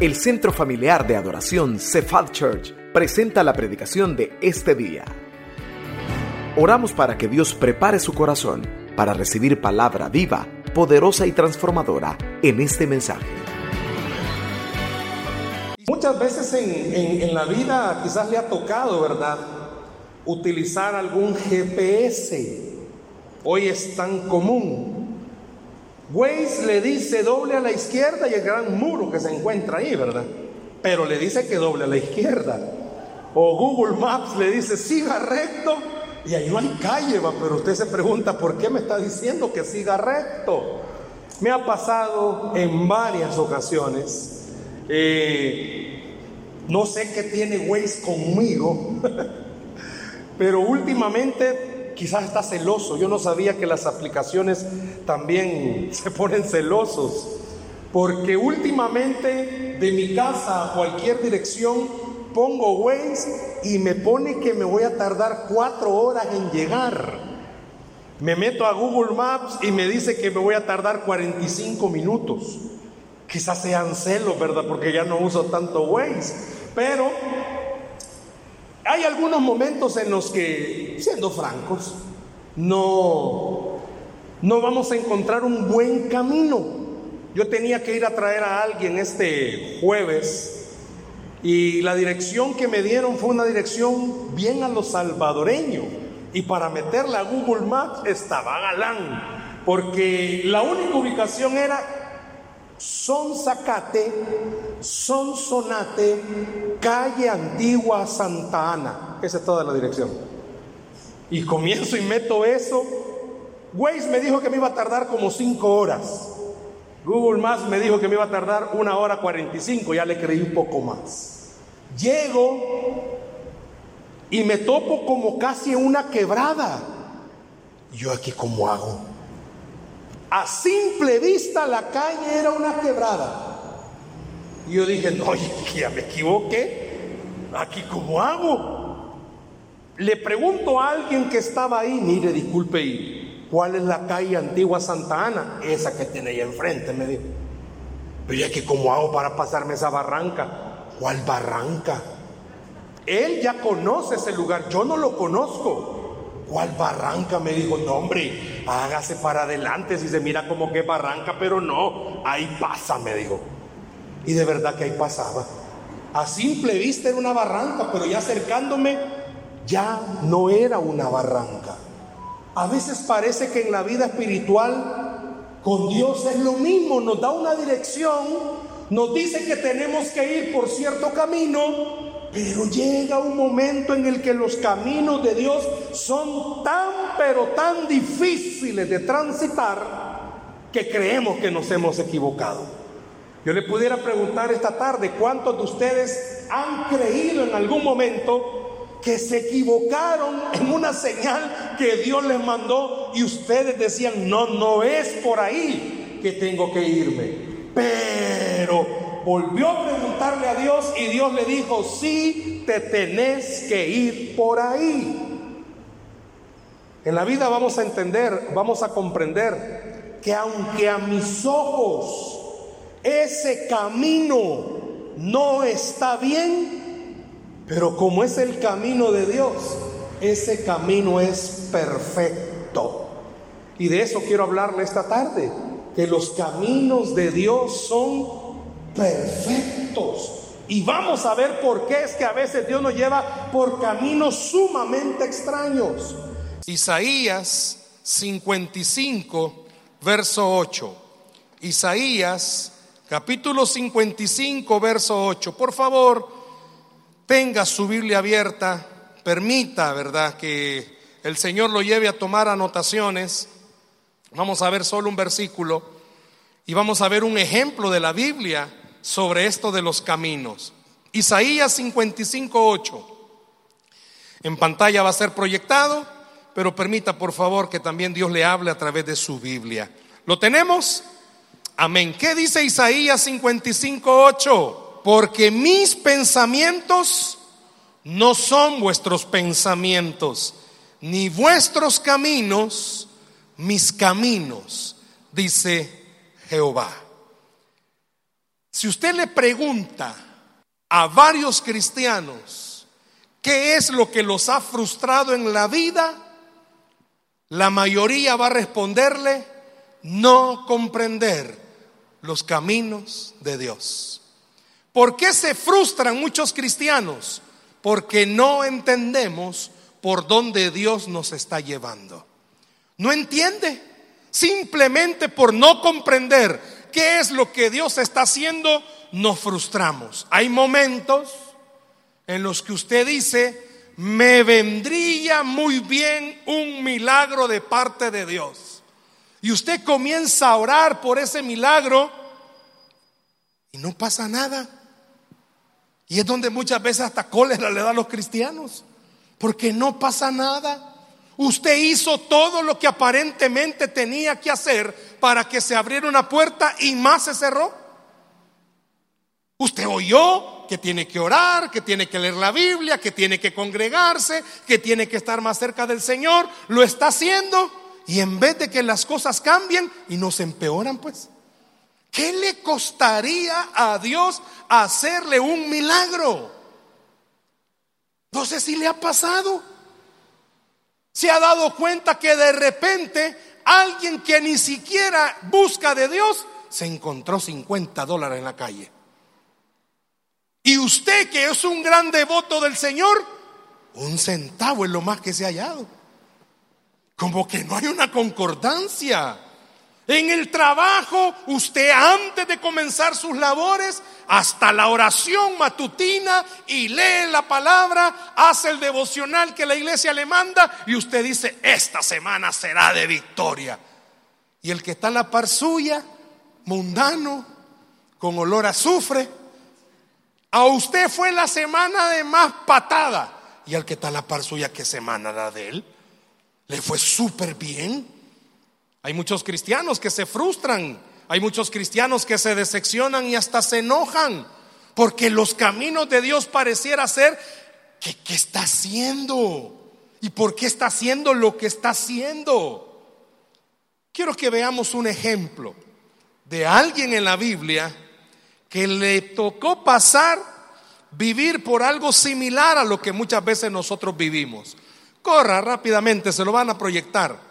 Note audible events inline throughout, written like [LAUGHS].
El Centro Familiar de Adoración Cephal Church presenta la predicación de este día. Oramos para que Dios prepare su corazón para recibir palabra viva, poderosa y transformadora en este mensaje. Muchas veces en, en la vida quizás le ha tocado, ¿verdad? Utilizar algún GPS. Hoy es tan común. Waze le dice doble a la izquierda y el gran muro que se encuentra ahí, ¿verdad? Pero le dice que doble a la izquierda. O Google Maps le dice siga recto y ahí no hay calle, va, pero usted se pregunta, ¿por qué me está diciendo que siga recto? Me ha pasado en varias ocasiones. Eh, no sé qué tiene Waze conmigo, [LAUGHS] pero últimamente quizás está celoso. Yo no sabía que las aplicaciones también [LAUGHS] se ponen celosos. Porque últimamente de mi casa a cualquier dirección pongo Waze y me pone que me voy a tardar cuatro horas en llegar. Me meto a Google Maps y me dice que me voy a tardar 45 minutos. Quizás sean celos, ¿verdad? Porque ya no uso tanto Waze. Pero hay algunos momentos en los que, siendo francos, no, no vamos a encontrar un buen camino. Yo tenía que ir a traer a alguien este jueves y la dirección que me dieron fue una dirección bien a lo salvadoreño. Y para meterla a Google Maps estaba galán, porque la única ubicación era son Zacate, Son Sonate, calle Antigua Santa Ana. Esa es toda la dirección. Y comienzo y meto eso. Waze me dijo que me iba a tardar como cinco horas. Google Maps me dijo que me iba a tardar una hora 45, ya le creí un poco más. Llego y me topo como casi una quebrada. Yo aquí, ¿cómo hago? A simple vista la calle era una quebrada. Y yo dije, no, ya me equivoqué. Aquí cómo hago. Le pregunto a alguien que estaba ahí, mire, disculpe, ¿cuál es la calle antigua Santa Ana? Esa que tiene ahí enfrente, me dijo. Pero ya que cómo hago para pasarme esa barranca. ¿Cuál barranca? Él ya conoce ese lugar, yo no lo conozco. ¿Cuál barranca? Me dijo, no hombre, hágase para adelante si se mira como que barranca, pero no, ahí pasa, me dijo. Y de verdad que ahí pasaba. A simple vista era una barranca, pero ya acercándome ya no era una barranca. A veces parece que en la vida espiritual con Dios es lo mismo, nos da una dirección, nos dice que tenemos que ir por cierto camino, pero llega un momento en el que los caminos de Dios son tan, pero tan difíciles de transitar que creemos que nos hemos equivocado. Yo le pudiera preguntar esta tarde, ¿cuántos de ustedes han creído en algún momento que se equivocaron en una señal que Dios les mandó y ustedes decían, no, no es por ahí que tengo que irme? Pero volvió a preguntarle a Dios y Dios le dijo, sí, te tenés que ir por ahí. En la vida vamos a entender, vamos a comprender que aunque a mis ojos ese camino no está bien, pero como es el camino de Dios, ese camino es perfecto. Y de eso quiero hablarle esta tarde, que los caminos de Dios son perfectos. Y vamos a ver por qué es que a veces Dios nos lleva por caminos sumamente extraños. Isaías 55, verso 8. Isaías capítulo 55, verso 8. Por favor, tenga su Biblia abierta, permita, ¿verdad?, que el Señor lo lleve a tomar anotaciones. Vamos a ver solo un versículo y vamos a ver un ejemplo de la Biblia sobre esto de los caminos. Isaías 55:8. En pantalla va a ser proyectado, pero permita por favor que también Dios le hable a través de su Biblia. ¿Lo tenemos? Amén. ¿Qué dice Isaías 55:8? Porque mis pensamientos no son vuestros pensamientos, ni vuestros caminos mis caminos, dice Jehová. Si usted le pregunta a varios cristianos qué es lo que los ha frustrado en la vida, la mayoría va a responderle, no comprender los caminos de Dios. ¿Por qué se frustran muchos cristianos? Porque no entendemos por dónde Dios nos está llevando. No entiende. Simplemente por no comprender qué es lo que Dios está haciendo, nos frustramos. Hay momentos en los que usted dice, me vendría muy bien un milagro de parte de Dios. Y usted comienza a orar por ese milagro y no pasa nada. Y es donde muchas veces hasta cólera le da a los cristianos, porque no pasa nada. Usted hizo todo lo que aparentemente tenía que hacer para que se abriera una puerta y más se cerró. Usted oyó que tiene que orar, que tiene que leer la Biblia, que tiene que congregarse, que tiene que estar más cerca del Señor. Lo está haciendo y en vez de que las cosas cambien y nos empeoran, pues, ¿qué le costaría a Dios hacerle un milagro? No sé si le ha pasado. Se ha dado cuenta que de repente alguien que ni siquiera busca de Dios se encontró 50 dólares en la calle. Y usted que es un gran devoto del Señor, un centavo es lo más que se ha hallado. Como que no hay una concordancia. En el trabajo, usted antes de comenzar sus labores, hasta la oración matutina y lee la palabra, hace el devocional que la iglesia le manda y usted dice, esta semana será de victoria. Y el que está en la par suya, mundano, con olor a azufre, a usted fue la semana de más patada. Y al que está en la par suya, ¿qué semana la de él? Le fue súper bien. Hay muchos cristianos que se frustran, hay muchos cristianos que se decepcionan y hasta se enojan, porque los caminos de Dios pareciera ser que qué está haciendo y por qué está haciendo lo que está haciendo. Quiero que veamos un ejemplo de alguien en la Biblia que le tocó pasar vivir por algo similar a lo que muchas veces nosotros vivimos. Corra rápidamente, se lo van a proyectar.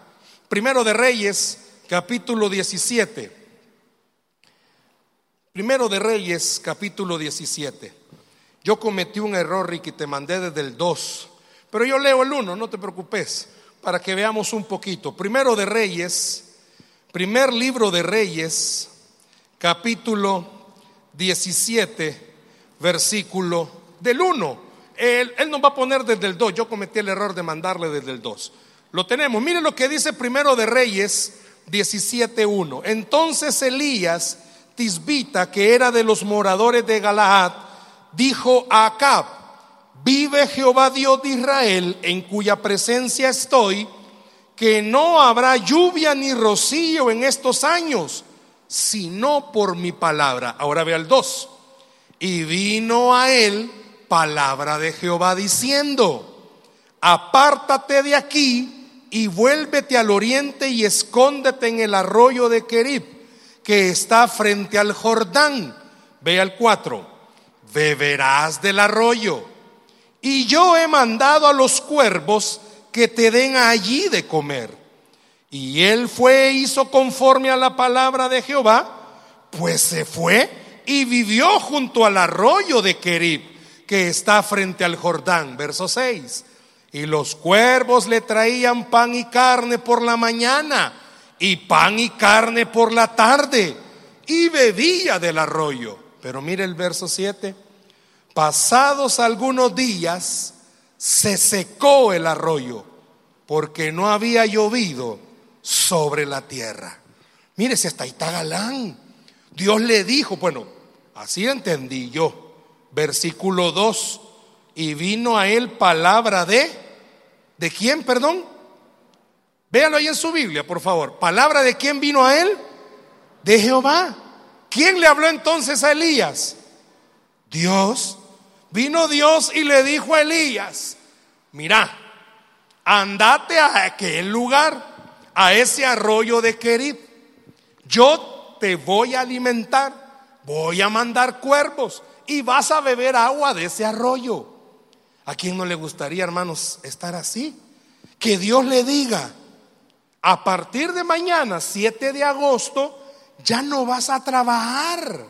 Primero de Reyes, capítulo 17. Primero de Reyes, capítulo 17. Yo cometí un error, Ricky, te mandé desde el 2. Pero yo leo el 1, no te preocupes, para que veamos un poquito. Primero de Reyes, primer libro de Reyes, capítulo 17, versículo del 1. Él, nos va a poner desde el 2. Yo cometí el error de mandarle desde el 2. Lo tenemos. Miren lo que dice primero de Reyes 17.1. Entonces Elías, Tisbita, que era de los moradores de Galaad, dijo a Acab, vive Jehová Dios de Israel, en cuya presencia estoy, que no habrá lluvia ni rocío en estos años, sino por mi palabra. Ahora ve al 2. Y vino a él palabra de Jehová diciendo, apártate de aquí y vuélvete al oriente y escóndete en el arroyo de Kerib, que está frente al Jordán. Ve al 4, beberás del arroyo. Y yo he mandado a los cuervos que te den allí de comer. Y él fue e hizo conforme a la palabra de Jehová, pues se fue y vivió junto al arroyo de Kerib que está frente al Jordán. Verso 6. Y los cuervos le traían pan y carne por la mañana y pan y carne por la tarde y bebía del arroyo. Pero mire el verso 7. Pasados algunos días se secó el arroyo porque no había llovido sobre la tierra. Mire si hasta ahí está Galán. Dios le dijo, bueno, así entendí yo versículo 2, y vino a él palabra de, ¿de quién, perdón? Véanlo ahí en su Biblia, por favor. ¿Palabra de quién vino a él? De Jehová. ¿Quién le habló entonces a Elías? Dios. Vino Dios y le dijo a Elías, mira, andate a aquel lugar, a ese arroyo de Kerib. Yo te voy a alimentar voy a mandar cuervos y vas a beber agua de ese arroyo. ¿A quién no le gustaría, hermanos, estar así? Que Dios le diga, a partir de mañana, 7 de agosto, ya no vas a trabajar.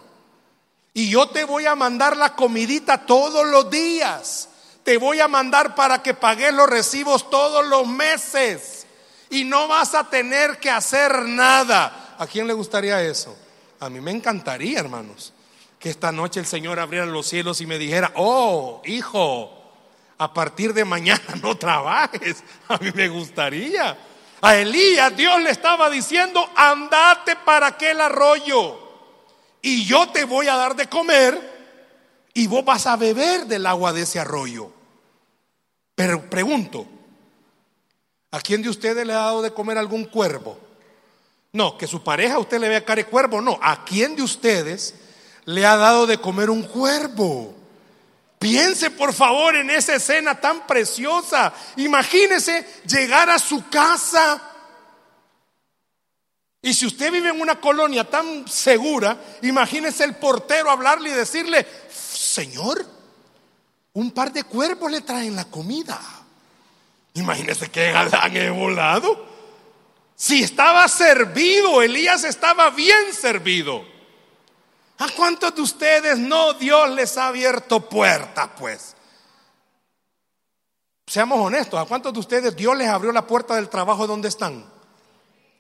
Y yo te voy a mandar la comidita todos los días. Te voy a mandar para que pagues los recibos todos los meses. Y no vas a tener que hacer nada. ¿A quién le gustaría eso? A mí me encantaría, hermanos, que esta noche el Señor abriera los cielos y me dijera, oh, hijo, a partir de mañana no trabajes. A mí me gustaría. A Elías Dios le estaba diciendo, andate para aquel arroyo y yo te voy a dar de comer y vos vas a beber del agua de ese arroyo. Pero pregunto, ¿a quién de ustedes le ha dado de comer algún cuervo? No, que su pareja a usted le vea cara de cuervo, no. ¿A quién de ustedes le ha dado de comer un cuervo? Piense por favor en esa escena tan preciosa. Imagínese llegar a su casa. Y si usted vive en una colonia tan segura, imagínese el portero hablarle y decirle, Señor, un par de cuervos le traen la comida. Imagínese que galán he volado. Si estaba servido, Elías estaba bien servido. ¿A cuántos de ustedes no Dios les ha abierto puertas, pues? Seamos honestos, ¿a cuántos de ustedes Dios les abrió la puerta del trabajo donde están?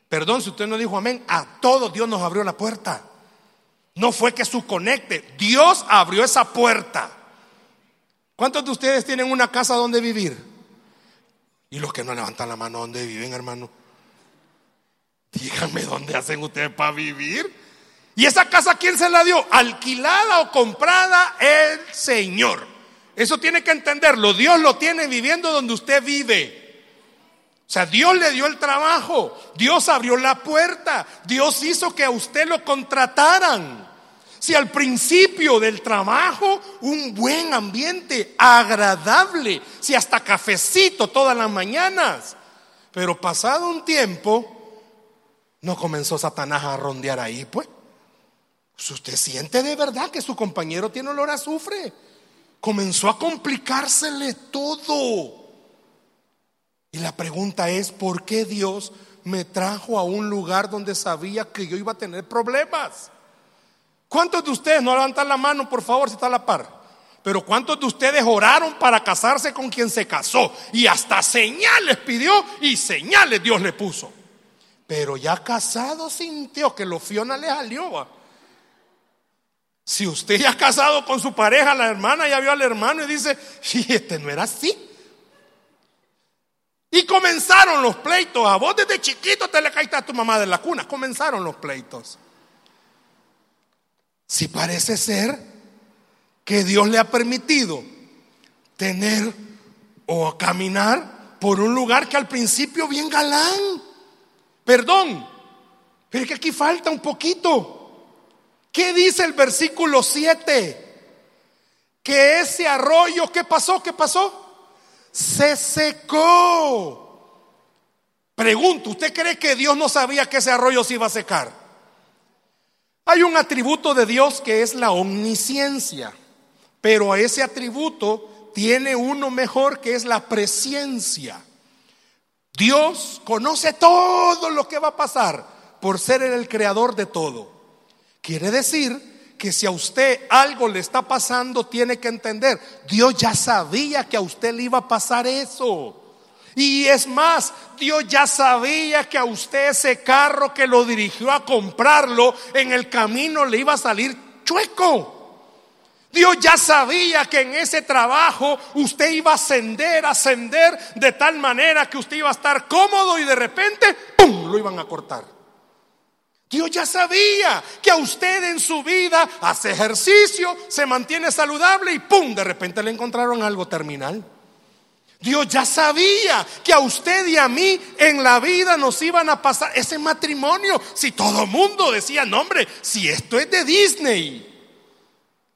Perdón si usted no dijo amén, a todos Dios nos abrió la puerta. No fue que su conecte, Dios abrió esa puerta. ¿Cuántos de ustedes tienen una casa donde vivir? Y los que no levantan la mano, ¿dónde viven, hermano? Díganme dónde hacen ustedes para vivir. ¿Y esa casa quién se la dio? ¿Alquilada o comprada? El Señor. Eso tiene que entenderlo. Dios lo tiene viviendo donde usted vive. O sea, Dios le dio el trabajo, Dios abrió la puerta, Dios hizo que a usted lo contrataran. Si al principio del trabajo un buen ambiente, agradable, si hasta cafecito todas las mañanas, pero pasado un tiempo, no comenzó Satanás a rondear ahí, pues. Si usted siente de verdad que su compañero tiene olor a azufre, comenzó a complicársele todo. Y la pregunta es, ¿por qué Dios me trajo a un lugar donde sabía que yo iba a tener problemas? ¿Cuántos de ustedes, no levantan la mano, por favor, si está a la par? Pero ¿cuántos de ustedes oraron para casarse con quien se casó? Y hasta señales pidió y señales Dios le puso. Pero ya casado sintió que lo Fiona le salió. Si usted ya ha casado con su pareja, la hermana ya vio al hermano y dice, sí, este no era así. Y comenzaron los pleitos. A vos desde chiquito te le caíste a tu mamá de la cuna. Comenzaron los pleitos. Si parece ser que Dios le ha permitido tener o caminar por un lugar que al principio bien galán. Perdón, pero es que aquí falta un poquito. ¿Qué dice el versículo 7? Que ese arroyo, ¿qué pasó? ¿Qué pasó? Se secó. Pregunto, ¿usted cree que Dios no sabía que ese arroyo se iba a secar? Hay un atributo de Dios que es la omnisciencia, pero a ese atributo tiene uno mejor que es la presencia. Dios conoce todo lo que va a pasar por ser el creador de todo. Quiere decir que si a usted algo le está pasando, tiene que entender, Dios ya sabía que a usted le iba a pasar eso. Y es más, Dios ya sabía que a usted ese carro que lo dirigió a comprarlo, en el camino le iba a salir chueco. Dios ya sabía que en ese trabajo usted iba a ascender, ascender de tal manera que usted iba a estar cómodo y de repente, ¡pum!, lo iban a cortar. Dios ya sabía que a usted en su vida hace ejercicio, se mantiene saludable y ¡pum! De repente le encontraron algo terminal. Dios ya sabía que a usted y a mí en la vida nos iban a pasar ese matrimonio. Si todo el mundo decía, no hombre, si esto es de Disney.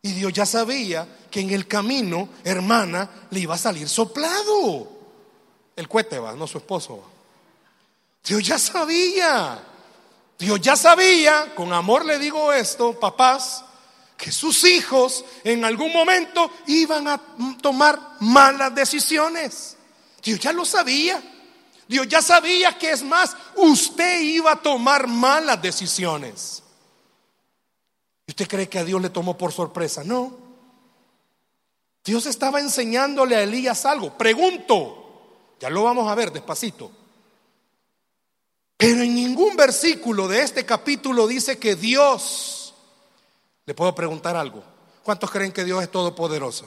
Y Dios ya sabía que en el camino, hermana, le iba a salir soplado. El cohete va, no su esposo. Dios ya sabía. Dios ya sabía, con amor le digo esto, papás, que sus hijos en algún momento iban a tomar malas decisiones. Dios ya lo sabía. Dios ya sabía que es más, usted iba a tomar malas decisiones. ¿Usted cree que a Dios le tomó por sorpresa? No. Dios estaba enseñándole a Elías algo. Pregunto, ya lo vamos a ver despacito. Pero en ningún versículo de este capítulo dice que Dios, le puedo preguntar algo, ¿cuántos creen que Dios es todopoderoso?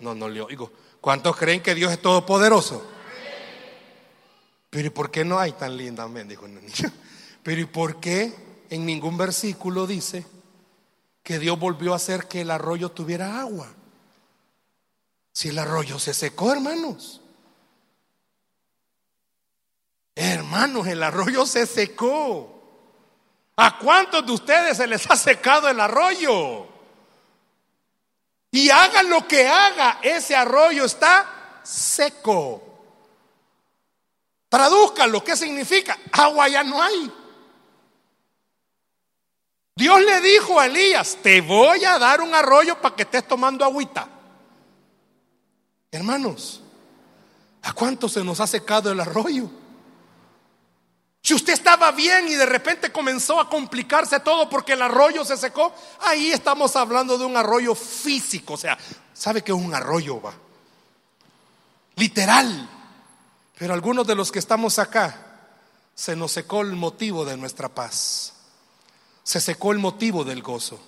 No, no le oigo. ¿Cuántos creen que Dios es todopoderoso? Pero ¿y por qué no hay tan linda? Amén, dijo el niño. [LAUGHS] Pero ¿y por qué en ningún versículo dice que Dios volvió a hacer que el arroyo tuviera agua? Si el arroyo se secó, hermanos. Hermanos, el arroyo se secó. ¿A cuántos de ustedes se les ha secado el arroyo? Y haga lo que haga, ese arroyo está seco. Tradúzcalo, ¿qué significa? Agua ya no hay. Dios le dijo a Elías, te voy a dar un arroyo para que estés tomando agüita. Hermanos, ¿a cuánto se nos ha secado el arroyo? Si usted estaba bien y de repente comenzó a complicarse todo porque el arroyo se secó, ahí estamos hablando de un arroyo físico. O sea, ¿sabe que es un arroyo? Va? Literal. Pero algunos de los que estamos acá, se nos secó el motivo de nuestra paz. Se secó el motivo del gozo.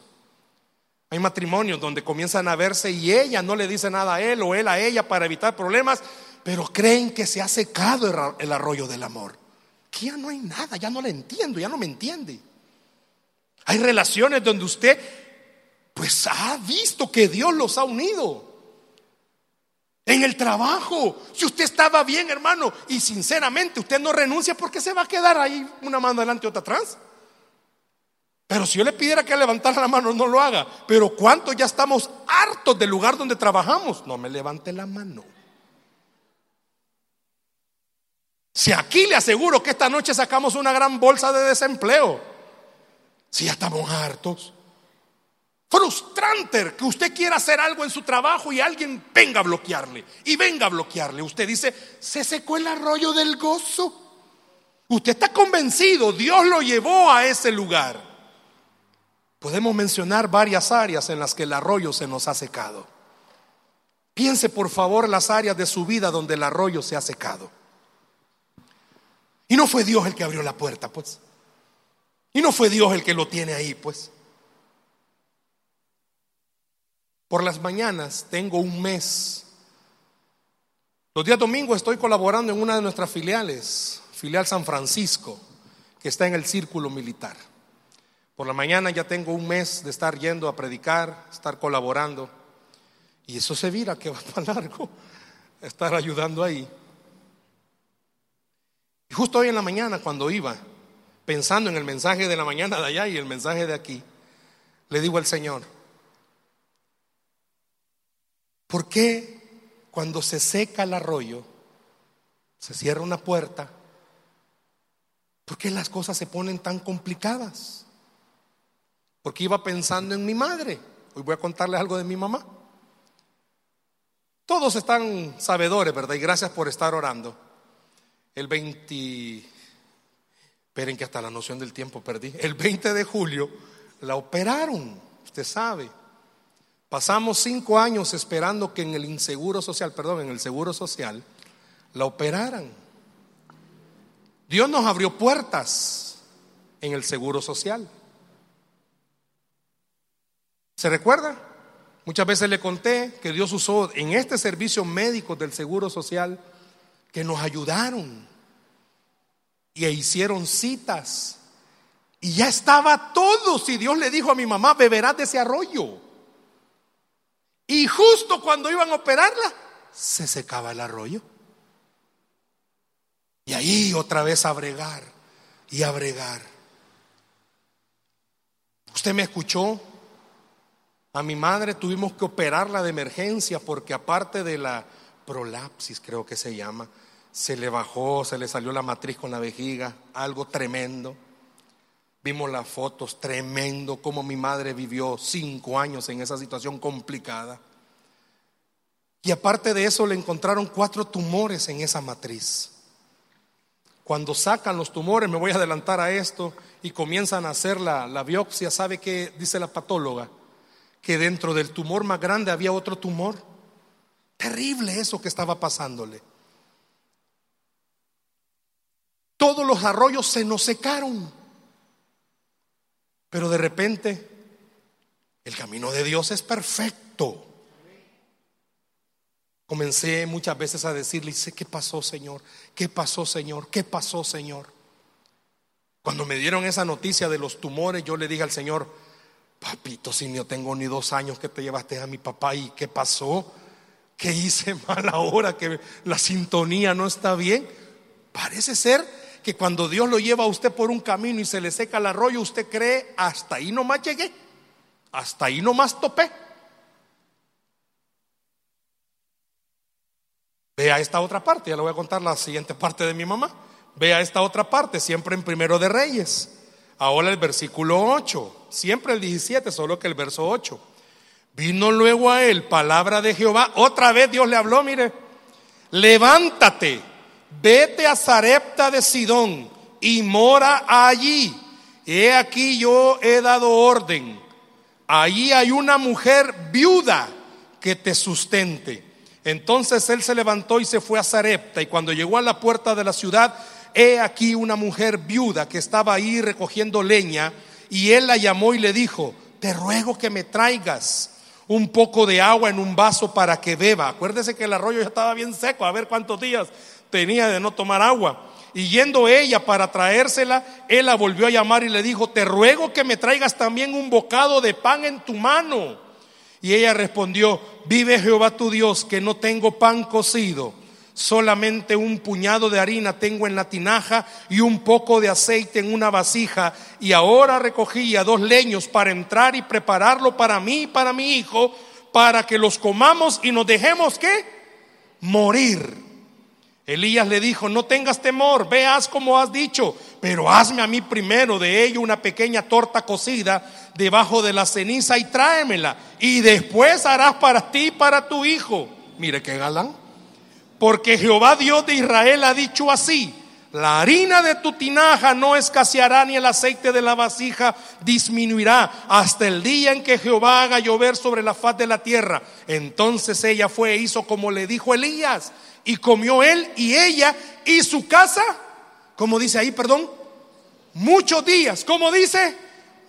Hay matrimonios donde comienzan a verse y ella no le dice nada a él o él a ella para evitar problemas, pero creen que se ha secado el arroyo del amor que ya no hay nada, ya no la entiendo, ya no me entiende. Hay relaciones donde usted pues ha visto que Dios los ha unido. En el trabajo, si usted estaba bien, hermano, y sinceramente usted no renuncia porque se va a quedar ahí una mano adelante y otra atrás. Pero si yo le pidiera que levantara la mano, no lo haga. Pero ¿cuántos ya estamos hartos del lugar donde trabajamos? No me levante la mano. Si aquí le aseguro que esta noche sacamos una gran bolsa de desempleo, si ya estamos hartos. Frustrante que usted quiera hacer algo en su trabajo y alguien venga a bloquearle y venga a bloquearle. Usted dice, se secó el arroyo del gozo. Usted está convencido, Dios lo llevó a ese lugar. Podemos mencionar varias áreas en las que el arroyo se nos ha secado. Piense por favor las áreas de su vida donde el arroyo se ha secado. Y no fue Dios el que abrió la puerta, pues. Y no fue Dios el que lo tiene ahí, pues. Por las mañanas tengo un mes. Los días domingos estoy colaborando en una de nuestras filiales, filial San Francisco, que está en el círculo militar. Por la mañana ya tengo un mes de estar yendo a predicar, estar colaborando. Y eso se vira que va [LAUGHS] para largo, estar ayudando ahí. Y justo hoy en la mañana, cuando iba pensando en el mensaje de la mañana de allá y el mensaje de aquí, le digo al Señor, ¿por qué cuando se seca el arroyo, se cierra una puerta, ¿por qué las cosas se ponen tan complicadas? Porque iba pensando en mi madre. Hoy voy a contarles algo de mi mamá. Todos están sabedores, ¿verdad? Y gracias por estar orando. El 20, esperen que hasta la noción del tiempo perdí, el 20 de julio la operaron, usted sabe. Pasamos cinco años esperando que en el inseguro social, perdón, en el seguro social, la operaran. Dios nos abrió puertas en el seguro social. ¿Se recuerda? Muchas veces le conté que Dios usó en este servicio médico del seguro social que nos ayudaron y hicieron citas. Y ya estaba todo. Si Dios le dijo a mi mamá, beberás de ese arroyo. Y justo cuando iban a operarla, se secaba el arroyo. Y ahí otra vez a bregar y a bregar. Usted me escuchó. A mi madre tuvimos que operarla de emergencia porque aparte de la prolapsis, creo que se llama, se le bajó, se le salió la matriz con la vejiga, algo tremendo. Vimos las fotos, tremendo como mi madre vivió cinco años en esa situación complicada. Y aparte de eso le encontraron cuatro tumores en esa matriz. Cuando sacan los tumores, me voy a adelantar a esto, y comienzan a hacer la, la biopsia, ¿sabe qué dice la patóloga? Que dentro del tumor más grande había otro tumor. Terrible eso que estaba pasándole. Todos los arroyos se nos secaron. Pero de repente, el camino de Dios es perfecto. Comencé muchas veces a decirle, ¿qué pasó, Señor? ¿Qué pasó, Señor? ¿Qué pasó, Señor? Cuando me dieron esa noticia de los tumores, yo le dije al Señor, papito, si no tengo ni dos años que te llevaste a mi papá, ¿y qué pasó? ¿Qué hice [LAUGHS] mal ahora que la sintonía no está bien? Parece ser que cuando Dios lo lleva a usted por un camino y se le seca el arroyo, usted cree, hasta ahí nomás llegué, hasta ahí nomás topé. Vea esta otra parte, ya le voy a contar la siguiente parte de mi mamá. Vea esta otra parte, siempre en primero de Reyes. Ahora el versículo 8, siempre el 17, solo que el verso 8. Vino luego a él palabra de Jehová. Otra vez Dios le habló, mire, levántate vete a Zarepta de Sidón y mora allí. He aquí yo he dado orden. Allí hay una mujer viuda que te sustente. Entonces él se levantó y se fue a Zarepta y cuando llegó a la puerta de la ciudad, he aquí una mujer viuda que estaba ahí recogiendo leña y él la llamó y le dijo, te ruego que me traigas un poco de agua en un vaso para que beba. Acuérdese que el arroyo ya estaba bien seco, a ver cuántos días tenía de no tomar agua. Y yendo ella para traérsela, él la volvió a llamar y le dijo, te ruego que me traigas también un bocado de pan en tu mano. Y ella respondió, vive Jehová tu Dios, que no tengo pan cocido, solamente un puñado de harina tengo en la tinaja y un poco de aceite en una vasija. Y ahora recogía dos leños para entrar y prepararlo para mí y para mi hijo, para que los comamos y nos dejemos que morir. Elías le dijo, no tengas temor, veas como has dicho, pero hazme a mí primero de ello una pequeña torta cocida debajo de la ceniza y tráemela. Y después harás para ti y para tu hijo. Mire qué galán. Porque Jehová Dios de Israel ha dicho así, la harina de tu tinaja no escaseará ni el aceite de la vasija disminuirá hasta el día en que Jehová haga llover sobre la faz de la tierra. Entonces ella fue e hizo como le dijo Elías y comió él y ella y su casa, como dice ahí, perdón, muchos días, como dice,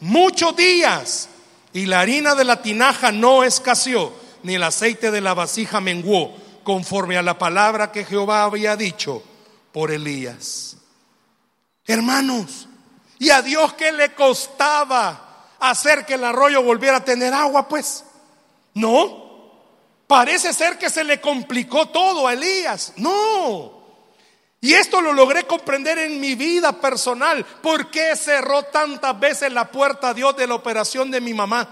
muchos días. Y la harina de la tinaja no escaseó, ni el aceite de la vasija menguó, conforme a la palabra que Jehová había dicho por Elías. Hermanos, ¿y a Dios qué le costaba hacer que el arroyo volviera a tener agua? Pues, no. Parece ser que se le complicó todo a Elías. No. Y esto lo logré comprender en mi vida personal. ¿Por qué cerró tantas veces la puerta a Dios de la operación de mi mamá?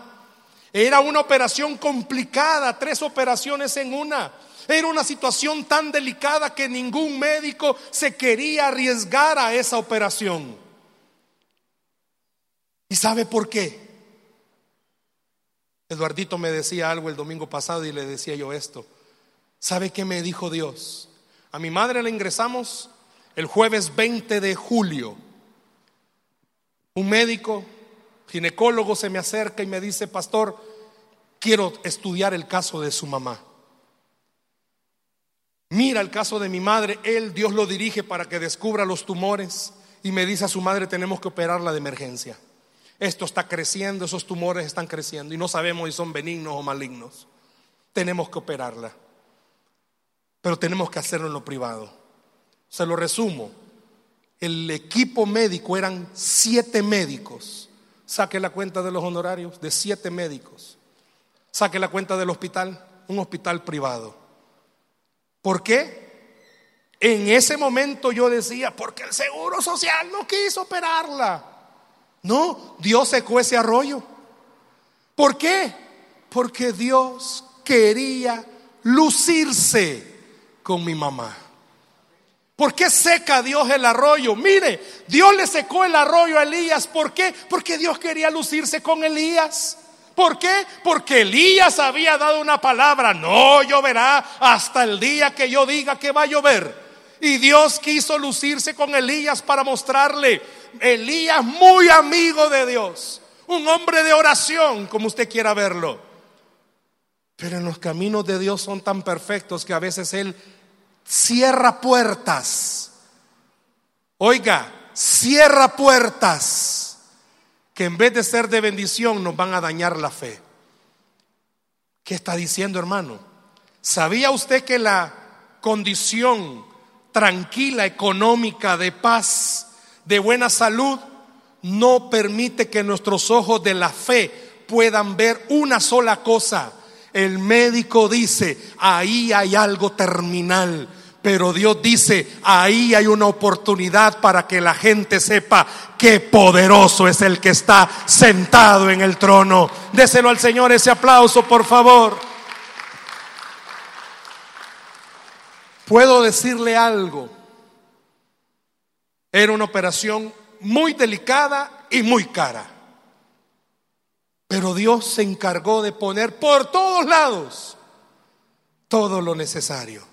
Era una operación complicada, tres operaciones en una. Era una situación tan delicada que ningún médico se quería arriesgar a esa operación. ¿Y sabe por qué? Eduardito me decía algo el domingo pasado y le decía yo esto. ¿Sabe qué me dijo Dios? A mi madre la ingresamos el jueves 20 de julio. Un médico, ginecólogo, se me acerca y me dice, pastor, quiero estudiar el caso de su mamá. Mira el caso de mi madre, él, Dios lo dirige para que descubra los tumores y me dice a su madre, tenemos que operarla de emergencia. Esto está creciendo, esos tumores están creciendo y no sabemos si son benignos o malignos. Tenemos que operarla. Pero tenemos que hacerlo en lo privado. Se lo resumo. El equipo médico eran siete médicos. Saque la cuenta de los honorarios de siete médicos. Saque la cuenta del hospital, un hospital privado. ¿Por qué? En ese momento yo decía, porque el Seguro Social no quiso operarla. No, Dios secó ese arroyo. ¿Por qué? Porque Dios quería lucirse con mi mamá. ¿Por qué seca Dios el arroyo? Mire, Dios le secó el arroyo a Elías. ¿Por qué? Porque Dios quería lucirse con Elías. ¿Por qué? Porque Elías había dado una palabra, no lloverá hasta el día que yo diga que va a llover. Y Dios quiso lucirse con Elías para mostrarle, Elías muy amigo de Dios, un hombre de oración, como usted quiera verlo. Pero en los caminos de Dios son tan perfectos que a veces Él cierra puertas. Oiga, cierra puertas que en vez de ser de bendición nos van a dañar la fe. ¿Qué está diciendo, hermano? ¿Sabía usted que la condición tranquila, económica, de paz, de buena salud, no permite que nuestros ojos de la fe puedan ver una sola cosa? El médico dice, ahí hay algo terminal pero Dios dice, ahí hay una oportunidad para que la gente sepa qué poderoso es el que está sentado en el trono. Déselo al Señor ese aplauso, por favor. Puedo decirle algo. Era una operación muy delicada y muy cara. Pero Dios se encargó de poner por todos lados todo lo necesario.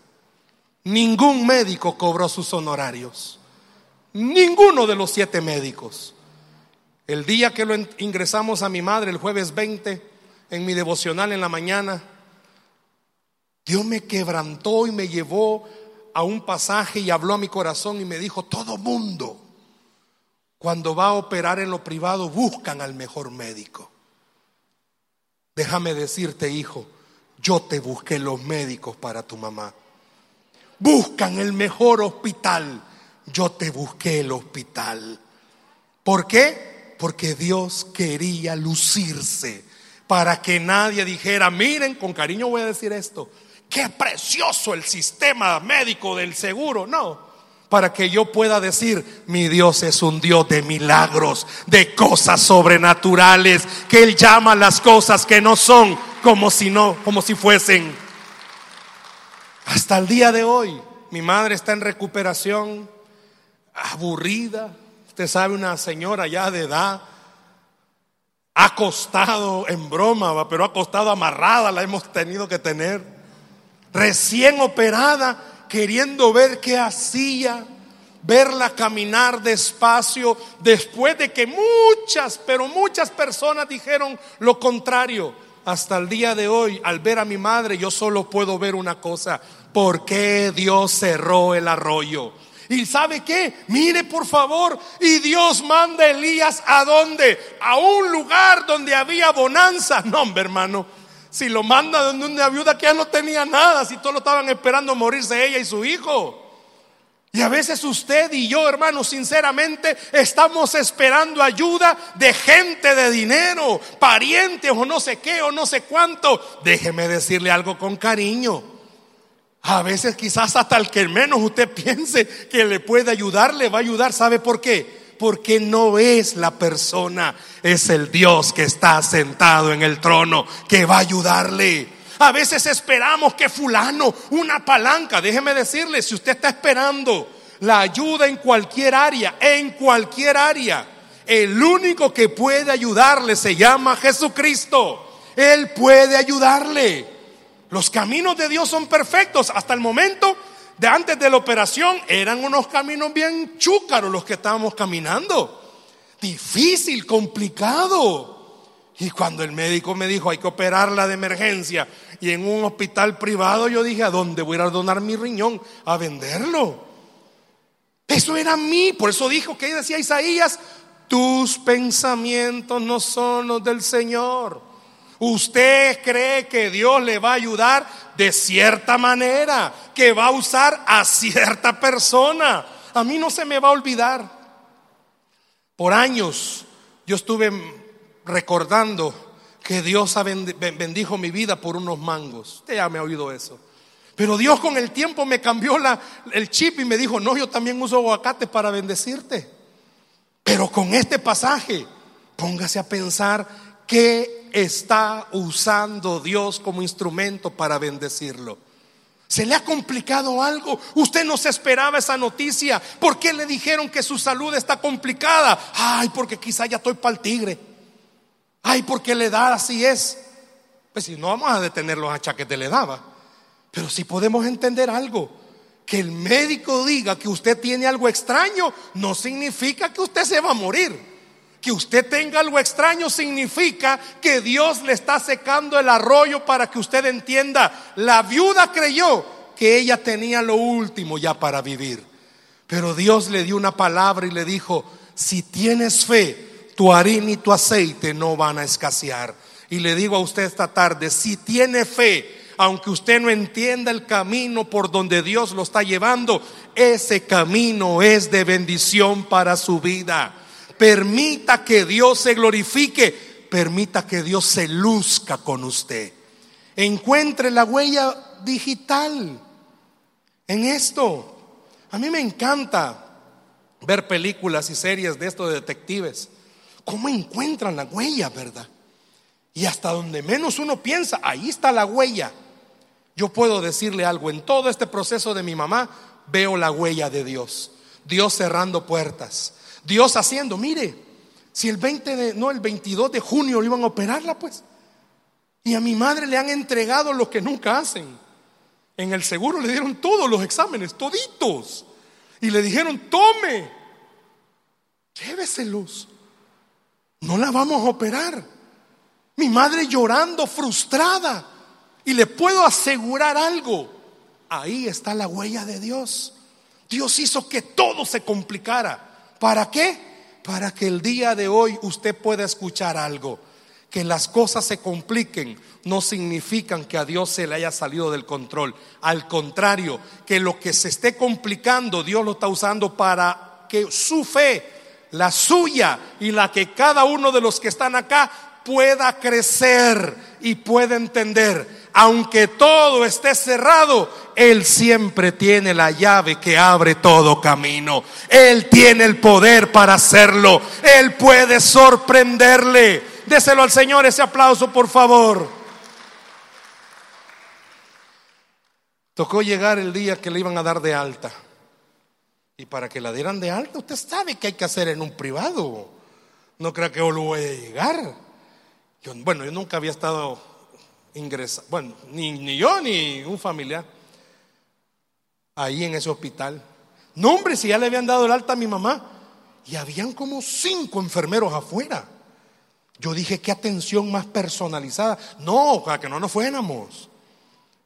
Ningún médico cobró sus honorarios. Ninguno de los siete médicos. El día que lo ingresamos a mi madre, el jueves 20, en mi devocional en la mañana, Dios me quebrantó y me llevó a un pasaje y habló a mi corazón y me dijo, todo mundo, cuando va a operar en lo privado, buscan al mejor médico. Déjame decirte, hijo, yo te busqué los médicos para tu mamá buscan el mejor hospital. Yo te busqué el hospital. ¿Por qué? Porque Dios quería lucirse para que nadie dijera, miren, con cariño voy a decir esto, qué precioso el sistema médico del seguro. No, para que yo pueda decir, mi Dios es un Dios de milagros, de cosas sobrenaturales, que Él llama las cosas que no son como si no, como si fuesen. Hasta el día de hoy, mi madre está en recuperación, aburrida. Usted sabe, una señora ya de edad, acostado en broma, pero acostado amarrada, la hemos tenido que tener. Recién operada, queriendo ver qué hacía, verla caminar despacio, después de que muchas, pero muchas personas dijeron lo contrario hasta el día de hoy, al ver a mi madre, yo solo puedo ver una cosa. ¿Por qué Dios cerró el arroyo? ¿Y sabe qué? Mire por favor. Y Dios manda a Elías a dónde? A un lugar donde había bonanza. No, hombre, hermano. Si lo manda donde una viuda que ya no tenía nada, si todos lo estaban esperando morirse ella y su hijo. Y a veces usted y yo, hermano, sinceramente estamos esperando ayuda de gente de dinero, parientes o no sé qué o no sé cuánto. Déjeme decirle algo con cariño. A veces quizás hasta el que menos usted [LAUGHS] piense que le puede ayudar, le va a ayudar. ¿Sabe por qué? Porque no es la persona, es el Dios que está sentado en el trono que va a ayudarle. A veces esperamos que fulano, una palanca, déjeme decirle, si usted está esperando la ayuda en cualquier área, en cualquier área, el único que puede ayudarle se llama Jesucristo. Él puede ayudarle. Los caminos de Dios son perfectos. Hasta el momento de antes de la operación eran unos caminos bien chúcaros los que estábamos caminando. Difícil, complicado. Y cuando el médico me dijo hay que operarla de emergencia y en un hospital privado, yo dije, ¿a dónde voy a donar mi riñón? A venderlo. Eso era mí. Por eso dijo que decía Isaías, tus pensamientos no son los del Señor. Usted cree que Dios le va a ayudar de cierta manera, que va a usar a cierta persona. A mí no se me va a olvidar. Por años yo estuve recordando que Dios bendijo mi vida por unos mangos. Usted ya me ha oído eso. Pero Dios con el tiempo me cambió la, el chip y me dijo, no, yo también uso aguacate para bendecirte. Pero con este pasaje, póngase a pensar qué está usando Dios como instrumento para bendecirlo. ¿Se le ha complicado algo? Usted no se esperaba esa noticia. ¿Por qué le dijeron que su salud está complicada? Ay, porque quizá ya estoy para el tigre. Ay, porque la edad así es. Pues si no vamos a detener los achaques de la edad, pero si podemos entender algo. Que el médico diga que usted tiene algo extraño no significa que usted se va a morir. Que usted tenga algo extraño significa que Dios le está secando el arroyo para que usted entienda. La viuda creyó que ella tenía lo último ya para vivir. Pero Dios le dio una palabra y le dijo, si tienes fe, tu harina y tu aceite no van a escasear. Y le digo a usted esta tarde, si tiene fe, aunque usted no entienda el camino por donde Dios lo está llevando, ese camino es de bendición para su vida. Permita que Dios se glorifique. Permita que Dios se luzca con usted. Encuentre la huella digital en esto. A mí me encanta ver películas y series de estos detectives. ¿Cómo encuentran la huella, verdad? Y hasta donde menos uno piensa, ahí está la huella. Yo puedo decirle algo, en todo este proceso de mi mamá veo la huella de Dios. Dios cerrando puertas, Dios haciendo, mire, si el 20 de, no, el 22 de junio iban a operarla, pues. Y a mi madre le han entregado lo que nunca hacen. En el seguro le dieron todos los exámenes, toditos. Y le dijeron, tome, luz No la vamos a operar. Mi madre llorando, frustrada. Y le puedo asegurar algo. Ahí está la huella de Dios. Dios hizo que todo se complicara. ¿Para qué? Para que el día de hoy usted pueda escuchar algo. Que las cosas se compliquen no significan que a Dios se le haya salido del control. Al contrario, que lo que se esté complicando, Dios lo está usando para que su fe, la suya y la que cada uno de los que están acá pueda crecer y pueda entender aunque todo esté cerrado, Él siempre tiene la llave que abre todo camino. Él tiene el poder para hacerlo. Él puede sorprenderle. Déselo al Señor ese aplauso, por favor. Tocó llegar el día que le iban a dar de alta. Y para que la dieran de alta, usted sabe que hay que hacer en un privado. No crea que yo lo voy a llegar. bueno, yo nunca había estado ingresar, bueno, ni, ni, yo ni un familiar, ahí en ese hospital. No, hombre, si ya le habían dado el alta a mi mamá, y habían como cinco enfermeros afuera. Yo dije, qué atención más personalizada. No, para que no nos fuéramos,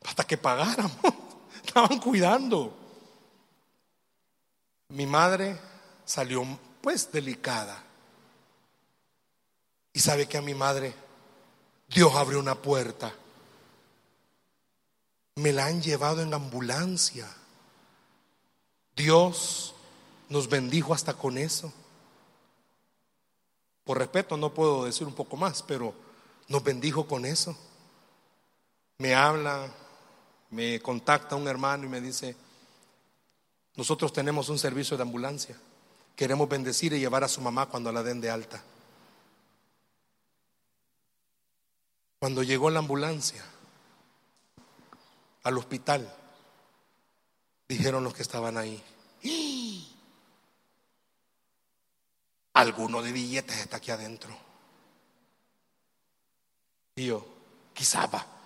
hasta que pagáramos. [LAUGHS] Estaban cuidando. Mi madre salió pues delicada. Y sabe que a mi madre Dios abrió una puerta me la han llevado en ambulancia. Dios nos bendijo hasta con eso. Por respeto no puedo decir un poco más, pero nos bendijo con eso. Me habla, me contacta un hermano y me dice, nosotros tenemos un servicio de ambulancia. Queremos bendecir y llevar a su mamá cuando la den de alta. Cuando llegó la ambulancia, al hospital, dijeron los que estaban ahí. Alguno de billetes está aquí adentro. Y yo, quizá va.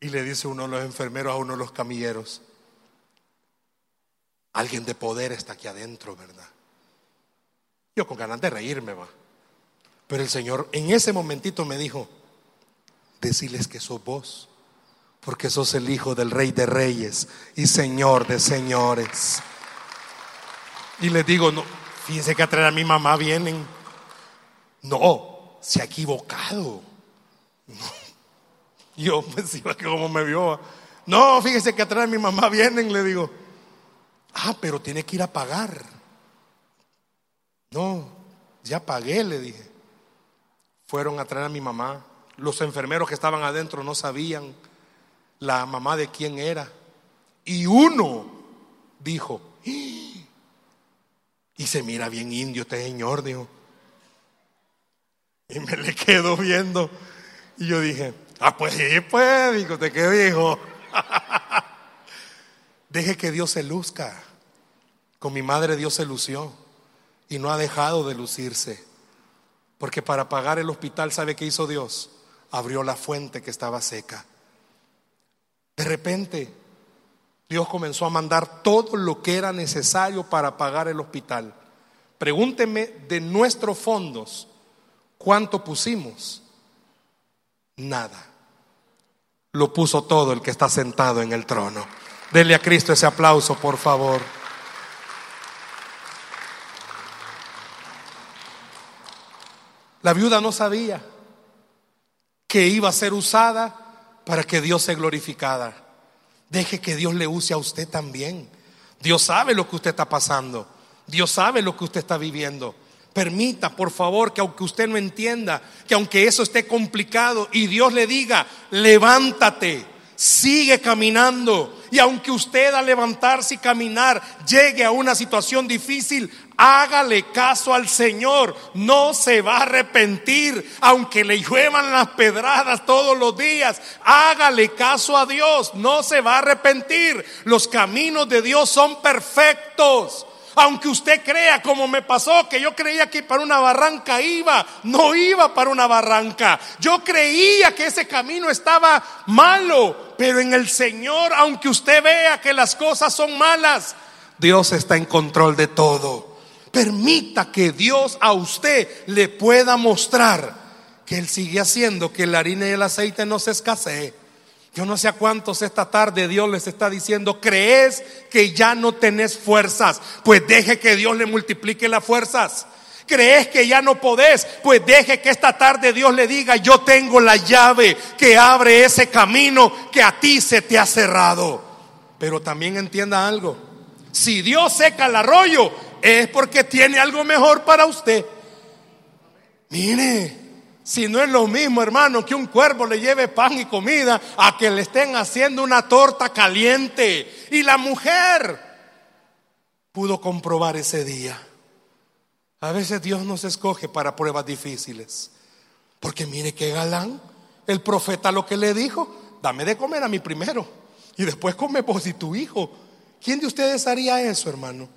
Y le dice uno de los enfermeros a uno de los camilleros, alguien de poder está aquí adentro, ¿verdad? Yo con ganas de reírme va. Pero el Señor en ese momentito me dijo, decirles que sos vos, porque sos el hijo del rey de reyes y señor de señores. Y les digo, no, fíjense que a traer a mi mamá vienen. No, se ha equivocado. [LAUGHS] Yo pues [LAUGHS] que como me vio. No, fíjese que atrás de mi mamá vienen, le digo. Ah, pero tiene que ir a pagar. No, ya pagué, le dije. Fueron a traer a mi mamá. Los enfermeros que estaban adentro no sabían la mamá de quién era. Y uno dijo, ¡Ah!". y se mira bien indio este señor, dijo. Y me le quedo viendo. Y yo dije, Ah, pues sí, pues, ¿de qué dijo? Deje que Dios se luzca. Con mi madre Dios se lució y no ha dejado de lucirse. Porque para pagar el hospital, ¿sabe qué hizo Dios? Abrió la fuente que estaba seca. De repente, Dios comenzó a mandar todo lo que era necesario para pagar el hospital. Pregúnteme de nuestros fondos, ¿cuánto pusimos? Nada. Lo puso todo el que está sentado en el trono. Dele a Cristo ese aplauso, por favor. La viuda no sabía que iba a ser usada para que Dios se glorificara. Deje que Dios le use a usted también. Dios sabe lo que usted está pasando. Dios sabe lo que usted está viviendo. Permita, por favor, que aunque usted no entienda, que aunque eso esté complicado y Dios le diga, levántate, sigue caminando. Y aunque usted al levantarse y caminar llegue a una situación difícil, hágale caso al Señor. No se va a arrepentir, aunque le lluevan las pedradas todos los días. Hágale caso a Dios, no se va a arrepentir. Los caminos de Dios son perfectos. Aunque usted crea como me pasó, que yo creía que para una barranca iba, no iba para una barranca. Yo creía que ese camino estaba malo, pero en el Señor, aunque usted vea que las cosas son malas, Dios está en control de todo. Permita que Dios a usted le pueda mostrar que Él sigue haciendo que la harina y el aceite no se escasee yo no sé a cuántos esta tarde Dios les está diciendo, crees que ya no tenés fuerzas, pues deje que Dios le multiplique las fuerzas. ¿Crees que ya no podés? Pues deje que esta tarde Dios le diga, yo tengo la llave que abre ese camino que a ti se te ha cerrado. Pero también entienda algo, si Dios seca el arroyo es porque tiene algo mejor para usted. Mire, si no es lo mismo, hermano, que un cuervo le lleve pan y comida a que le estén haciendo una torta caliente. Y la mujer pudo comprobar ese día. A veces Dios nos escoge para pruebas difíciles. Porque mire qué galán. El profeta lo que le dijo, dame de comer a mí primero. Y después come vos y tu hijo. ¿Quién de ustedes haría eso, hermano?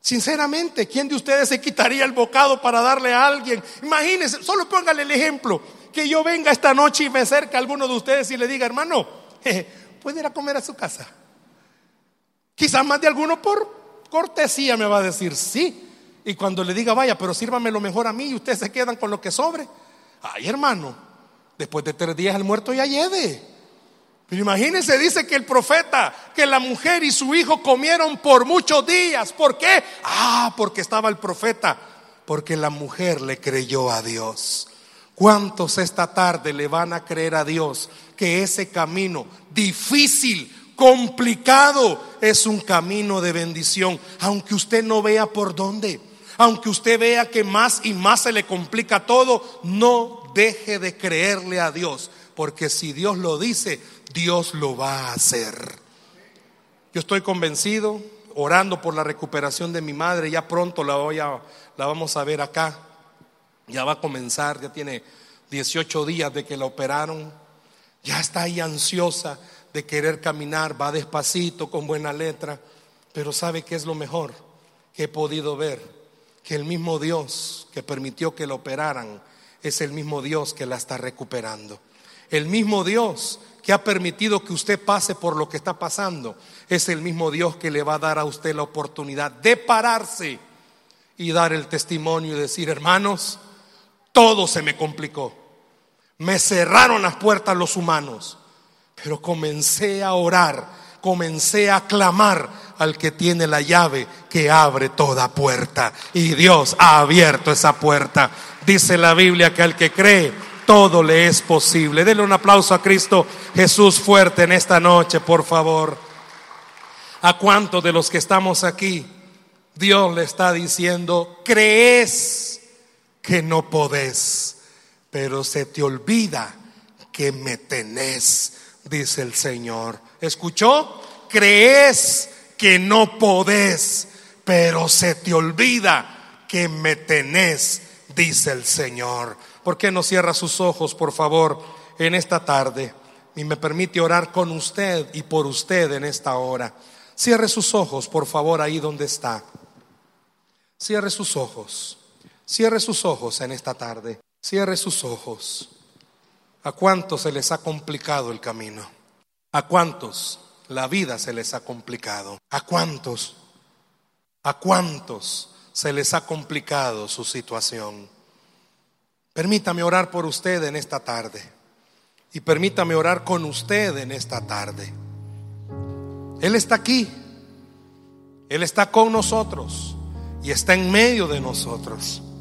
Sinceramente, ¿quién de ustedes se quitaría el bocado para darle a alguien? Imagínense, solo póngale el ejemplo, que yo venga esta noche y me acerque a alguno de ustedes y le diga, hermano, ¿puede ir a comer a su casa? Quizás más de alguno por cortesía me va a decir sí. Y cuando le diga, vaya, pero sírvame lo mejor a mí y ustedes se quedan con lo que sobre. Ay, hermano, después de tres días el muerto ya lleve. Imagínense, dice que el profeta, que la mujer y su hijo comieron por muchos días. ¿Por qué? Ah, porque estaba el profeta. Porque la mujer le creyó a Dios. ¿Cuántos esta tarde le van a creer a Dios que ese camino difícil, complicado, es un camino de bendición? Aunque usted no vea por dónde, aunque usted vea que más y más se le complica todo, no deje de creerle a Dios. Porque si Dios lo dice, Dios lo va a hacer. Yo estoy convencido, orando por la recuperación de mi madre, ya pronto la, voy a, la vamos a ver acá, ya va a comenzar, ya tiene 18 días de que la operaron, ya está ahí ansiosa de querer caminar, va despacito, con buena letra, pero ¿sabe qué es lo mejor que he podido ver? Que el mismo Dios que permitió que la operaran es el mismo Dios que la está recuperando. El mismo Dios que ha permitido que usted pase por lo que está pasando, es el mismo Dios que le va a dar a usted la oportunidad de pararse y dar el testimonio y decir, hermanos, todo se me complicó. Me cerraron las puertas los humanos, pero comencé a orar, comencé a clamar al que tiene la llave que abre toda puerta. Y Dios ha abierto esa puerta. Dice la Biblia que al que cree, todo le es posible. Denle un aplauso a Cristo Jesús fuerte en esta noche, por favor. ¿A cuántos de los que estamos aquí Dios le está diciendo, crees que no podés, pero se te olvida que me tenés, dice el Señor. ¿Escuchó? Crees que no podés, pero se te olvida que me tenés, dice el Señor. ¿Por qué no cierra sus ojos, por favor, en esta tarde y me permite orar con usted y por usted en esta hora. Cierre sus ojos, por favor, ahí donde está. Cierre sus ojos. Cierre sus ojos en esta tarde. Cierre sus ojos. ¿A cuántos se les ha complicado el camino? ¿A cuántos la vida se les ha complicado? ¿A cuántos? ¿A cuántos se les ha complicado su situación? Permítame orar por usted en esta tarde y permítame orar con usted en esta tarde. Él está aquí, Él está con nosotros y está en medio de nosotros.